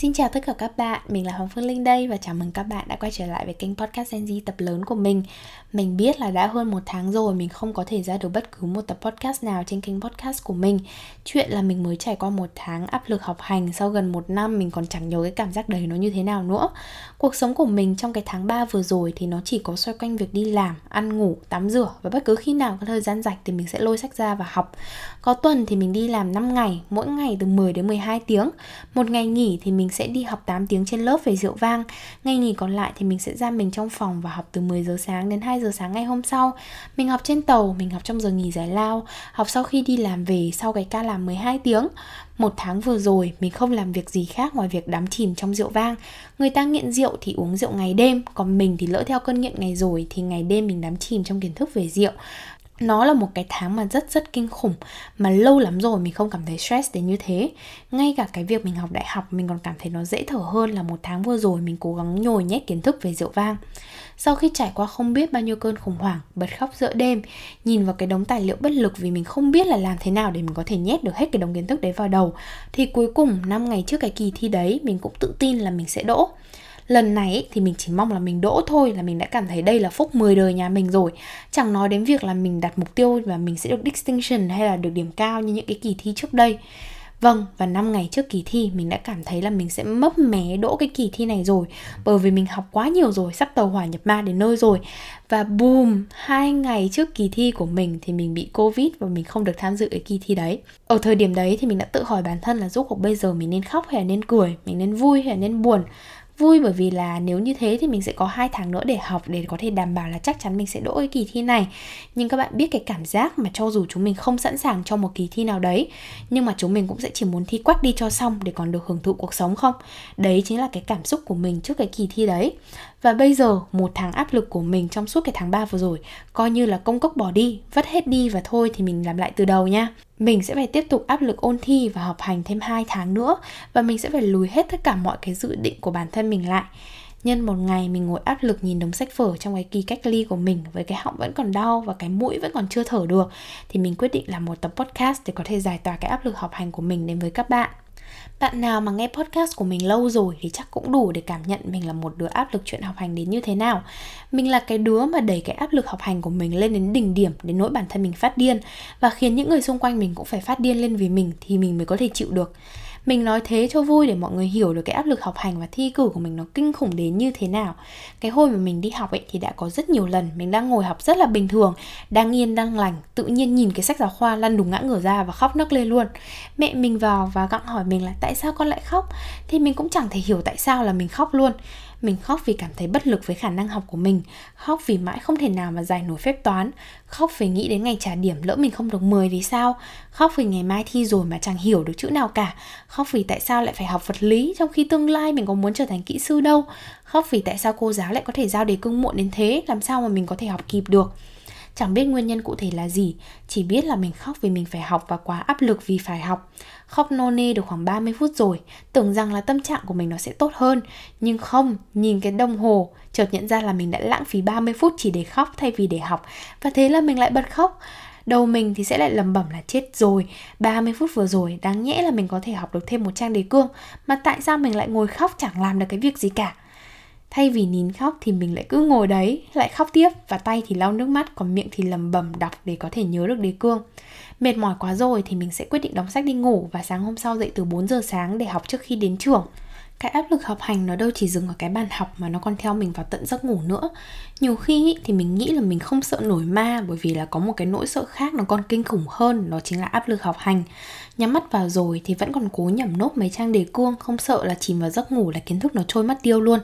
Xin chào tất cả các bạn, mình là Hoàng Phương Linh đây và chào mừng các bạn đã quay trở lại với kênh podcast Gen Z tập lớn của mình. Mình biết là đã hơn một tháng rồi mình không có thể ra được bất cứ một tập podcast nào trên kênh podcast của mình. Chuyện là mình mới trải qua một tháng áp lực học hành sau gần một năm mình còn chẳng nhớ cái cảm giác đấy nó như thế nào nữa. Cuộc sống của mình trong cái tháng 3 vừa rồi thì nó chỉ có xoay quanh việc đi làm, ăn ngủ, tắm rửa Và bất cứ khi nào có thời gian rảnh thì mình sẽ lôi sách ra và học. Có tuần thì mình đi làm 5 ngày, mỗi ngày từ 10 đến 12 tiếng. Một ngày nghỉ thì mình mình sẽ đi học 8 tiếng trên lớp về rượu vang. Ngày nghỉ còn lại thì mình sẽ ra mình trong phòng và học từ 10 giờ sáng đến 2 giờ sáng ngày hôm sau. Mình học trên tàu, mình học trong giờ nghỉ giải lao. Học sau khi đi làm về sau cái ca làm 12 tiếng. Một tháng vừa rồi mình không làm việc gì khác ngoài việc đắm chìm trong rượu vang. Người ta nghiện rượu thì uống rượu ngày đêm Còn mình thì lỡ theo cơn nghiện ngày rồi Thì ngày đêm mình đắm chìm trong kiến thức về rượu nó là một cái tháng mà rất rất kinh khủng, mà lâu lắm rồi mình không cảm thấy stress đến như thế. Ngay cả cái việc mình học đại học, mình còn cảm thấy nó dễ thở hơn là một tháng vừa rồi mình cố gắng nhồi nhét kiến thức về rượu vang. Sau khi trải qua không biết bao nhiêu cơn khủng hoảng, bật khóc giữa đêm, nhìn vào cái đống tài liệu bất lực vì mình không biết là làm thế nào để mình có thể nhét được hết cái đống kiến thức đấy vào đầu, thì cuối cùng năm ngày trước cái kỳ thi đấy, mình cũng tự tin là mình sẽ đỗ lần này thì mình chỉ mong là mình đỗ thôi là mình đã cảm thấy đây là phúc 10 đời nhà mình rồi. Chẳng nói đến việc là mình đặt mục tiêu và mình sẽ được distinction hay là được điểm cao như những cái kỳ thi trước đây. Vâng, và 5 ngày trước kỳ thi mình đã cảm thấy là mình sẽ mấp mé đỗ cái kỳ thi này rồi. Bởi vì mình học quá nhiều rồi, sắp tàu hỏa nhập ma đến nơi rồi. Và boom, hai ngày trước kỳ thi của mình thì mình bị Covid và mình không được tham dự cái kỳ thi đấy. Ở thời điểm đấy thì mình đã tự hỏi bản thân là rốt cuộc bây giờ mình nên khóc hay là nên cười, mình nên vui hay là nên buồn? Vui bởi vì là nếu như thế thì mình sẽ có hai tháng nữa để học để có thể đảm bảo là chắc chắn mình sẽ đỗ cái kỳ thi này. Nhưng các bạn biết cái cảm giác mà cho dù chúng mình không sẵn sàng cho một kỳ thi nào đấy nhưng mà chúng mình cũng sẽ chỉ muốn thi quách đi cho xong để còn được hưởng thụ cuộc sống không? Đấy chính là cái cảm xúc của mình trước cái kỳ thi đấy. Và bây giờ một tháng áp lực của mình trong suốt cái tháng 3 vừa rồi coi như là công cốc bỏ đi, vất hết đi và thôi thì mình làm lại từ đầu nha. Mình sẽ phải tiếp tục áp lực ôn thi và học hành thêm 2 tháng nữa và mình sẽ phải lùi hết tất cả mọi cái dự định của bản thân mình lại. Nhân một ngày mình ngồi áp lực nhìn đống sách vở trong cái kỳ cách ly của mình với cái họng vẫn còn đau và cái mũi vẫn còn chưa thở được, thì mình quyết định làm một tập podcast để có thể giải tỏa cái áp lực học hành của mình đến với các bạn. Bạn nào mà nghe podcast của mình lâu rồi thì chắc cũng đủ để cảm nhận mình là một đứa áp lực chuyện học hành đến như thế nào. Mình là cái đứa mà đẩy cái áp lực học hành của mình lên đến đỉnh điểm, đến nỗi bản thân mình phát điên và khiến những người xung quanh mình cũng phải phát điên lên vì mình thì mình mới có thể chịu được. Mình nói thế cho vui để mọi người hiểu được cái áp lực học hành và thi cử của mình nó kinh khủng đến như thế nào. Cái hồi mà mình đi học ấy thì đã có rất nhiều lần mình đang ngồi học rất là bình thường, đang yên đang lành, tự nhiên nhìn cái sách giáo khoa lăn đùng ngã ngửa ra và khóc nấc lên luôn. Mẹ mình vào và gặng hỏi mình là tại sao con lại khóc thì mình cũng chẳng thể hiểu tại sao là mình khóc luôn mình khóc vì cảm thấy bất lực với khả năng học của mình. Khóc vì mãi không thể nào mà giải nổi phép toán. Khóc vì nghĩ đến ngày trả điểm lỡ mình không được 10 thì sao? Khóc vì ngày mai thi rồi mà chẳng hiểu được chữ nào cả. Khóc vì tại sao lại phải học vật lý Trong khi tương lai mình có muốn trở thành kỹ sư đâu? Khóc vì tại sao cô giáo lại có thể giao đề cương muộn đến thế? Làm sao mà mình có thể học kịp được? Chẳng biết nguyên nhân cụ thể là gì, chỉ biết là mình khóc vì mình phải học và quá áp lực vì phải học. Khóc nô nê được khoảng 30 phút rồi, tưởng rằng là tâm trạng của mình nó sẽ tốt hơn. Nhưng không, nhìn cái đồng hồ, chợt nhận ra là mình đã lãng phí 30 phút chỉ để khóc thay vì để học. Và thế là mình lại bật khóc. Đầu mình thì sẽ lại lầm bẩm là chết rồi 30 phút vừa rồi đáng nhẽ là mình có thể học được thêm một trang đề cương Mà tại sao mình lại ngồi khóc chẳng làm được cái việc gì cả Thay vì nín khóc thì mình lại cứ ngồi đấy, lại khóc tiếp và tay thì lau nước mắt, còn miệng thì lầm bầm đọc để có thể nhớ được đề cương. Mệt mỏi quá rồi thì mình sẽ quyết định đóng sách đi ngủ và sáng hôm sau dậy từ 4 giờ sáng để học trước khi đến trường cái áp lực học hành nó đâu chỉ dừng ở cái bàn học mà nó còn theo mình vào tận giấc ngủ nữa. Nhiều khi thì mình nghĩ là mình không sợ nổi ma bởi vì là có một cái nỗi sợ khác nó còn kinh khủng hơn, đó chính là áp lực học hành. Nhắm mắt vào rồi thì vẫn còn cố nhẩm nốt mấy trang đề cương, không sợ là chìm vào giấc ngủ là kiến thức nó trôi mất tiêu luôn.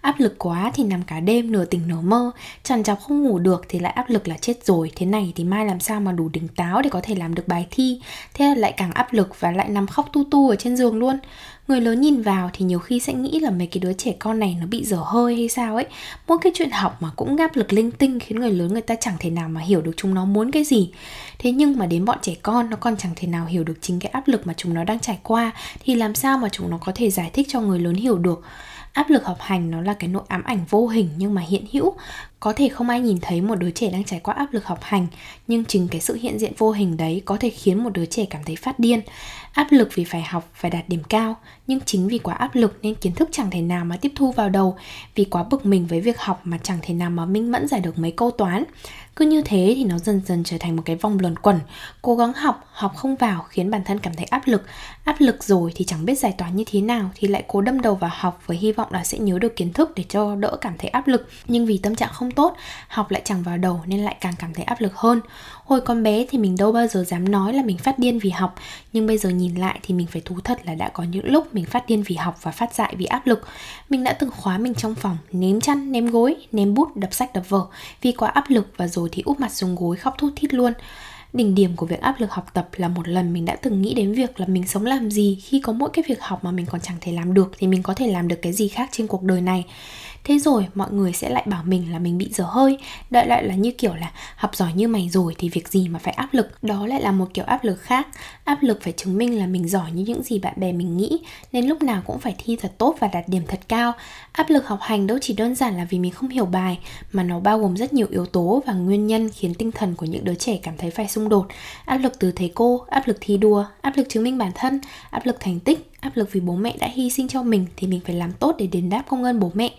Áp lực quá thì nằm cả đêm nửa tỉnh nửa mơ, trằn trọc không ngủ được thì lại áp lực là chết rồi. Thế này thì mai làm sao mà đủ tỉnh táo để có thể làm được bài thi, thế là lại càng áp lực và lại nằm khóc tu tu ở trên giường luôn người lớn nhìn vào thì nhiều khi sẽ nghĩ là mấy cái đứa trẻ con này nó bị dở hơi hay sao ấy. Mỗi cái chuyện học mà cũng áp lực linh tinh khiến người lớn người ta chẳng thể nào mà hiểu được chúng nó muốn cái gì. Thế nhưng mà đến bọn trẻ con, nó còn chẳng thể nào hiểu được chính cái áp lực mà chúng nó đang trải qua, thì làm sao mà chúng nó có thể giải thích cho người lớn hiểu được? Áp lực học hành nó là cái nỗi ám ảnh vô hình nhưng mà hiện hữu. Có thể không ai nhìn thấy một đứa trẻ đang trải qua áp lực học hành, nhưng chính cái sự hiện diện vô hình đấy có thể khiến một đứa trẻ cảm thấy phát điên. Áp lực vì phải học phải đạt điểm cao, nhưng chính vì quá áp lực nên kiến thức chẳng thể nào mà tiếp thu vào đầu. Vì quá bực mình với việc học mà chẳng thể nào mà minh mẫn giải được mấy câu toán cứ như thế thì nó dần dần trở thành một cái vòng luẩn quẩn, cố gắng học học không vào khiến bản thân cảm thấy áp lực. Áp lực rồi thì chẳng biết giải toán như thế nào thì lại cố đâm đầu vào học với hy vọng là sẽ nhớ được kiến thức để cho đỡ cảm thấy áp lực. Nhưng vì tâm trạng không tốt, học lại chẳng vào đầu nên lại càng cảm thấy áp lực hơn. Hồi con bé thì mình đâu bao giờ dám nói là mình phát điên vì học, nhưng bây giờ nhìn lại thì mình phải thú thật là đã có những lúc mình phát điên vì học và phát dại vì áp lực. Mình đã từng khóa mình trong phòng, ném chăn, ném gối, ném bút, đập sách, đập vở vì quá áp lực và rồi rồi thì úp mặt xuống gối khóc thút thít luôn. Đỉnh điểm của việc áp lực học tập là một lần mình đã từng nghĩ đến việc là mình sống làm gì khi có mỗi cái việc học mà mình còn chẳng thể làm được thì mình có thể làm được cái gì khác trên cuộc đời này thế rồi, mọi người sẽ lại bảo mình là mình bị dở hơi. Đợi lại là như kiểu là học giỏi như mày rồi thì việc gì mà phải áp lực? Đó lại là một kiểu áp lực khác. Áp lực phải chứng minh là mình giỏi như những gì bạn bè mình nghĩ, nên lúc nào cũng phải thi thật tốt và đạt điểm thật cao. Áp lực học hành đâu chỉ đơn giản là vì mình không hiểu bài, mà nó bao gồm rất nhiều yếu tố và nguyên nhân khiến tinh thần của những đứa trẻ cảm thấy phải xung đột. Áp lực từ thầy cô, áp lực thi đua, áp lực chứng minh bản thân, áp lực thành tích áp lực vì bố mẹ đã hy sinh cho mình thì mình phải làm tốt để đền đáp công ơn bố mẹ.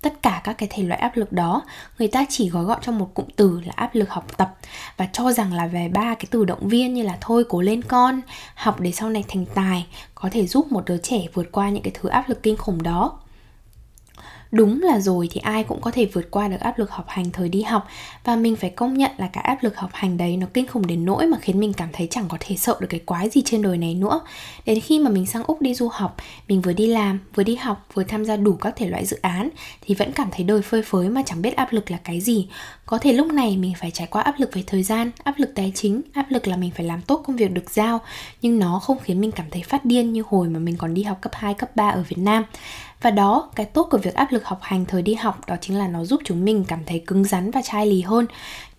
Tất cả các cái thể loại áp lực đó, người ta chỉ gói gọn trong một cụm từ là áp lực học tập và cho rằng là về ba cái từ động viên như là thôi, cố lên con, học để sau này thành tài có thể giúp một đứa trẻ vượt qua những cái thứ áp lực kinh khủng đó đúng là rồi thì ai cũng có thể vượt qua được áp lực học hành thời đi học. Và mình phải công nhận là cái áp lực học hành đấy nó kinh khủng đến nỗi mà khiến mình cảm thấy chẳng có thể sợ được cái quái gì trên đời này nữa. Đến khi mà mình sang úc đi du học mình vừa đi làm vừa đi học vừa tham gia đủ các thể loại dự án thì vẫn cảm thấy đời phơi phới mà chẳng biết áp lực là cái gì. Có thể lúc này mình phải trải qua áp lực về thời gian áp lực tài chính áp lực là mình phải làm tốt công việc được giao. Nhưng nó không khiến mình cảm thấy phát điên như hồi mà mình còn đi học cấp 2, cấp 3 ở Việt Nam và đó, cái tốt của việc áp lực học hành thời đi học đó chính là nó giúp chúng mình cảm thấy cứng rắn và chai lì hơn.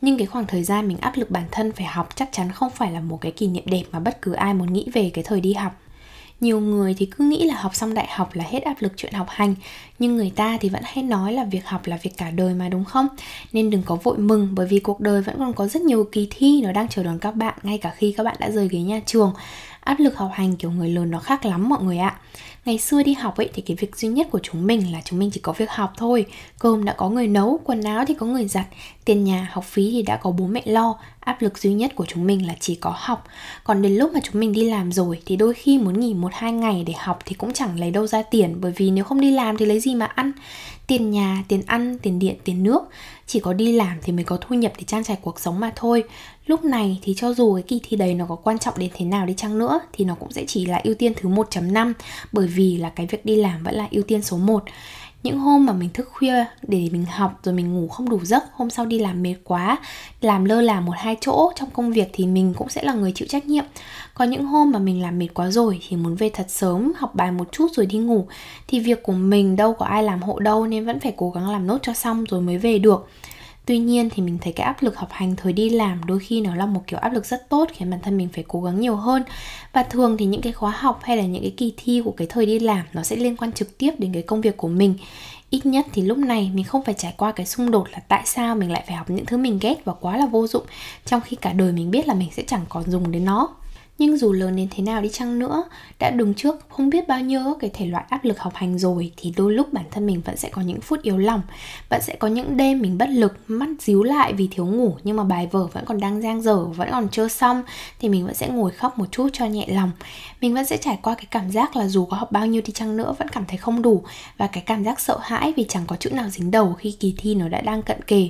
Nhưng cái khoảng thời gian mình áp lực bản thân phải học chắc chắn không phải là một cái kỷ niệm đẹp mà bất cứ ai muốn nghĩ về cái thời đi học. Nhiều người thì cứ nghĩ là học xong đại học là hết áp lực chuyện học hành nhưng người ta thì vẫn hay nói là việc học là việc cả đời mà đúng không? Nên đừng có vội mừng bởi vì cuộc đời vẫn còn có rất nhiều kỳ thi nó đang chờ đón các bạn ngay cả khi các bạn đã rời ghế nhà trường. Áp lực học hành kiểu người lớn nó khác lắm mọi người ạ ngày xưa đi học ấy, thì cái việc duy nhất của chúng mình là chúng mình chỉ có việc học thôi. Cơm đã có người nấu, quần áo thì có người giặt, tiền nhà, học phí thì đã có bố mẹ lo. Áp lực duy nhất của chúng mình là chỉ có học. Còn đến lúc mà chúng mình đi làm rồi, thì đôi khi muốn nghỉ một, hai ngày để học thì cũng chẳng lấy đâu ra tiền. Bởi vì nếu không đi làm thì lấy gì mà ăn? Tiền nhà, tiền ăn, tiền điện, tiền nước. Chỉ có đi làm thì mới có thu nhập để trang trải cuộc sống mà thôi. Lúc này thì cho dù cái kỳ thi đấy nó có quan trọng đến thế nào đi chăng nữa, thì nó cũng sẽ chỉ là ưu tiên thứ 1.5 bởi vì vì là cái việc đi làm vẫn là ưu tiên số 1 những hôm mà mình thức khuya để mình học rồi mình ngủ không đủ giấc, hôm sau đi làm mệt quá, làm lơ là một hai chỗ trong công việc thì mình cũng sẽ là người chịu trách nhiệm. Có những hôm mà mình làm mệt quá rồi thì muốn về thật sớm, học bài một chút rồi đi ngủ, thì việc của mình đâu có ai làm hộ đâu nên vẫn phải cố gắng làm nốt cho xong rồi mới về được. Tuy nhiên thì mình thấy cái áp lực học hành, thời đi làm đôi khi nó là một kiểu áp lực rất tốt, khiến bản thân mình phải cố gắng nhiều hơn. Và thường thì những cái khóa học hay là những cái kỳ thi của cái thời đi làm nó sẽ liên quan trực tiếp đến cái công việc của mình. Ít nhất thì lúc này mình không phải trải qua cái xung đột là tại sao mình lại phải học những thứ mình ghét và quá là vô dụng, trong khi cả đời mình biết là mình sẽ chẳng còn dùng đến nó nhưng dù lớn đến thế nào đi chăng nữa, đã đứng trước không biết bao nhiêu cái thể loại áp lực học hành rồi, thì đôi lúc bản thân mình vẫn sẽ có những phút yếu lòng, vẫn sẽ có những đêm mình bất lực, mắt díu lại vì thiếu ngủ, nhưng mà bài vở vẫn còn đang giang dở, vẫn còn chưa xong, thì mình vẫn sẽ ngồi khóc một chút cho nhẹ lòng. Mình vẫn sẽ trải qua cái cảm giác là dù có học bao nhiêu đi chăng nữa, vẫn cảm thấy không đủ, và cái cảm giác sợ hãi vì chẳng có chữ nào dính đầu khi kỳ thi nó đã đang cận kề.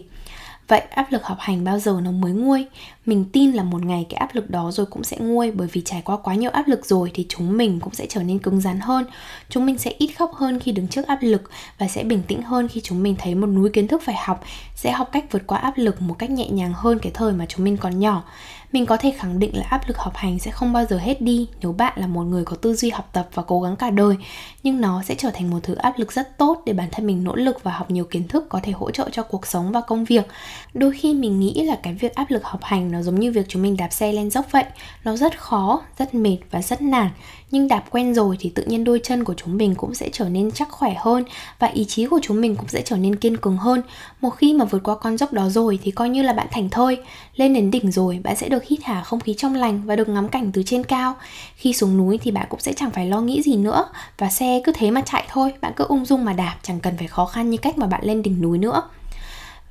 Vậy áp lực học hành bao giờ nó mới nguôi? Mình tin là một ngày cái áp lực đó rồi cũng sẽ nguôi bởi vì trải qua quá nhiều áp lực rồi thì chúng mình cũng sẽ trở nên cứng rắn hơn. Chúng mình sẽ ít khóc hơn khi đứng trước áp lực và sẽ bình tĩnh hơn khi chúng mình thấy một núi kiến thức phải học, sẽ học cách vượt qua áp lực một cách nhẹ nhàng hơn cái thời mà chúng mình còn nhỏ mình có thể khẳng định là áp lực học hành sẽ không bao giờ hết đi nếu bạn là một người có tư duy học tập và cố gắng cả đời. Nhưng nó sẽ trở thành một thứ áp lực rất tốt để bản thân mình nỗ lực và học nhiều kiến thức có thể hỗ trợ cho cuộc sống và công việc. Đôi khi mình nghĩ là cái việc áp lực học hành nó giống như việc chúng mình đạp xe lên dốc vậy. Nó rất khó, rất mệt và rất nản nhưng đạp quen rồi thì tự nhiên đôi chân của chúng mình cũng sẽ trở nên chắc khỏe hơn và ý chí của chúng mình cũng sẽ trở nên kiên cường hơn. Một khi mà vượt qua con dốc đó rồi thì coi như là bạn thành thơi. Lên đến đỉnh rồi, bạn sẽ được hít hà không khí trong lành và được ngắm cảnh từ trên cao. Khi xuống núi thì bạn cũng sẽ chẳng phải lo nghĩ gì nữa và xe cứ thế mà chạy thôi. Bạn cứ ung dung mà đạp, chẳng cần phải khó khăn như cách mà bạn lên đỉnh núi nữa.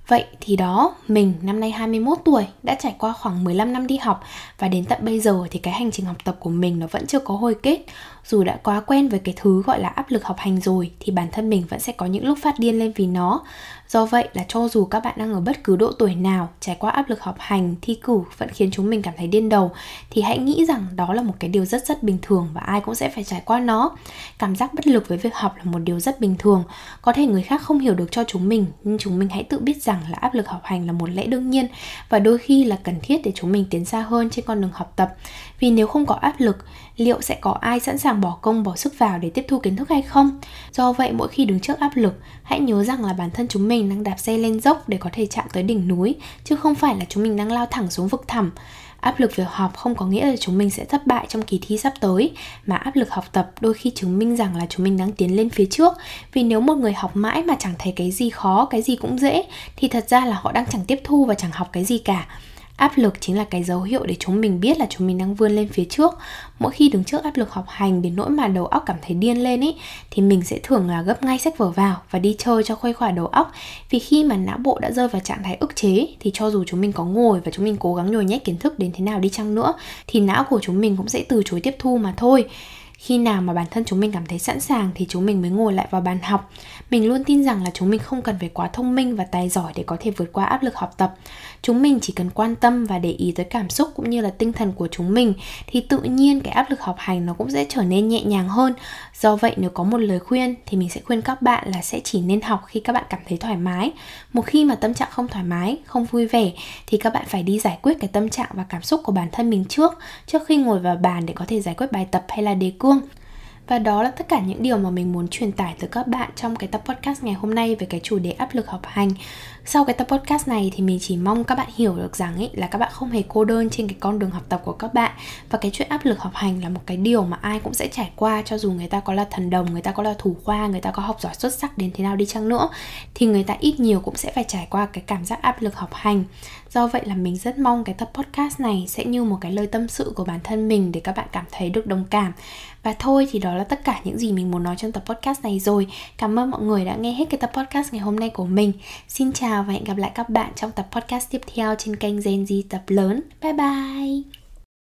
Vậy thì đó, mình năm nay 21 tuổi đã trải qua khoảng 15 năm đi học và đến tận bây giờ thì cái hành trình học tập của mình nó vẫn chưa có hồi kết. Dù đã quá quen với cái thứ gọi là áp lực học hành rồi thì bản thân mình vẫn sẽ có những lúc phát điên lên vì nó. Do vậy là cho dù các bạn đang ở bất cứ độ tuổi nào trải qua áp lực học hành, thi cử vẫn khiến chúng mình cảm thấy điên đầu thì hãy nghĩ rằng đó là một cái điều rất rất bình thường và ai cũng sẽ phải trải qua nó. Cảm giác bất lực với việc học là một điều rất bình thường. Có thể người khác không hiểu được cho chúng mình nhưng chúng mình hãy tự biết rằng là áp lực học hành là một lẽ đương nhiên và đôi khi là cần thiết để chúng mình tiến xa hơn trên con đường học tập. Vì nếu không có áp lực, liệu sẽ có ai sẵn sàng bỏ công bỏ sức vào để tiếp thu kiến thức hay không? Do vậy mỗi khi đứng trước áp lực, hãy nhớ rằng là bản thân chúng mình đang đạp xe lên dốc để có thể chạm tới đỉnh núi chứ không phải là chúng mình đang lao thẳng xuống vực thẳm. Áp lực việc học không có nghĩa là chúng mình sẽ thất bại trong kỳ thi sắp tới mà áp lực học tập đôi khi chứng minh rằng là chúng mình đang tiến lên phía trước. Vì nếu một người học mãi mà chẳng thấy cái gì khó cái gì cũng dễ thì thật ra là họ đang chẳng tiếp thu và chẳng học cái gì cả áp lực chính là cái dấu hiệu để chúng mình biết là chúng mình đang vươn lên phía trước. Mỗi khi đứng trước áp lực học hành đến nỗi mà đầu óc cảm thấy điên lên ấy thì mình sẽ thường là gấp ngay sách vở vào và đi chơi cho khuây khỏa đầu óc. Vì khi mà não bộ đã rơi vào trạng thái ức chế, thì cho dù chúng mình có ngồi và chúng mình cố gắng nhồi nhét kiến thức đến thế nào đi chăng nữa, thì não của chúng mình cũng sẽ từ chối tiếp thu mà thôi. Khi nào mà bản thân chúng mình cảm thấy sẵn sàng thì chúng mình mới ngồi lại vào bàn học. Mình luôn tin rằng là chúng mình không cần phải quá thông minh và tài giỏi để có thể vượt qua áp lực học tập chúng mình chỉ cần quan tâm và để ý tới cảm xúc cũng như là tinh thần của chúng mình, thì tự nhiên cái áp lực học hành nó cũng sẽ trở nên nhẹ nhàng hơn. Do vậy, nếu có một lời khuyên thì mình sẽ khuyên các bạn là sẽ chỉ nên học khi các bạn cảm thấy thoải mái. Một khi mà tâm trạng không thoải mái, không vui vẻ thì các bạn phải đi giải quyết cái tâm trạng và cảm xúc của bản thân mình trước trước khi ngồi vào bàn để có thể giải quyết bài tập hay là đề cương. Và đó là tất cả những điều mà mình muốn truyền tải tới các bạn trong cái tập podcast ngày hôm nay về cái chủ đề áp lực học hành sau cái tập podcast này thì mình chỉ mong các bạn hiểu được rằng ấy, là các bạn không hề cô đơn trên cái con đường học tập của các bạn. Và cái chuyện áp lực học hành là một cái điều mà ai cũng sẽ trải qua, cho dù người ta có là thần đồng, người ta có là thủ khoa, người ta có học giỏi xuất sắc đến thế nào đi chăng nữa, thì người ta ít nhiều cũng sẽ phải trải qua cái cảm giác áp lực học hành. Do vậy là mình rất mong cái tập podcast này sẽ như một cái lời tâm sự của bản thân mình để các bạn cảm thấy được đồng cảm. Và thôi thì đó là tất cả những gì mình muốn nói trong tập podcast này rồi. Cảm ơn mọi người đã nghe hết cái tập podcast ngày hôm nay của mình. Xin chào chào và hẹn gặp lại các bạn trong tập podcast tiếp theo trên kênh Gen Z tập lớn. Bye bye!